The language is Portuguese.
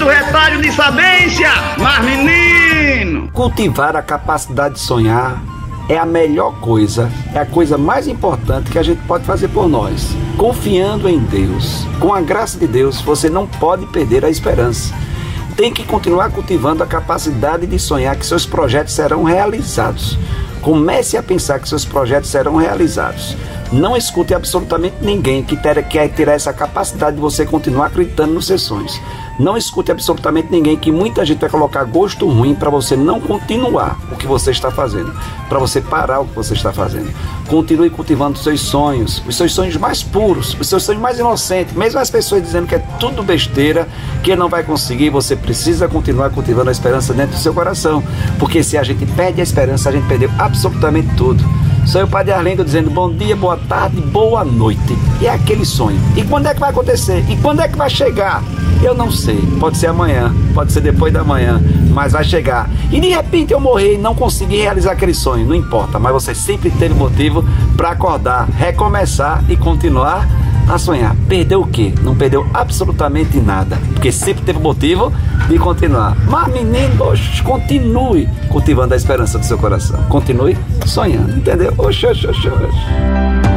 do retalho de sabência. Mas menino! Cultivar a capacidade de sonhar é a melhor coisa, é a coisa mais importante que a gente pode fazer por nós. Confiando em Deus, com a graça de Deus, você não pode perder a esperança. Tem que continuar cultivando a capacidade de sonhar que seus projetos serão realizados. Comece a pensar que seus projetos serão realizados. Não escute absolutamente ninguém que quer tirar essa capacidade de você continuar acreditando nos seus sonhos. Não escute absolutamente ninguém que muita gente vai colocar gosto ruim para você não continuar o que você está fazendo, para você parar o que você está fazendo. Continue cultivando seus sonhos, os seus sonhos mais puros, os seus sonhos mais inocentes, mesmo as pessoas dizendo que é tudo besteira, que não vai conseguir, você precisa continuar cultivando a esperança dentro do seu coração, porque se a gente perde a esperança, a gente perdeu absolutamente tudo. Sou o Padre Arlindo dizendo bom dia, boa tarde, boa noite. E é aquele sonho. E quando é que vai acontecer? E quando é que vai chegar? Eu não sei. Pode ser amanhã, pode ser depois da manhã, mas vai chegar. E de repente eu morrer e não conseguir realizar aquele sonho. Não importa, mas você sempre teve motivo para acordar, recomeçar e continuar a sonhar. Perdeu o quê? Não perdeu absolutamente nada, porque sempre teve motivo de continuar. Mas menino, oxe, continue cultivando a esperança do seu coração. Continue sonhando, entendeu? Oxe, oxe, oxe, oxe.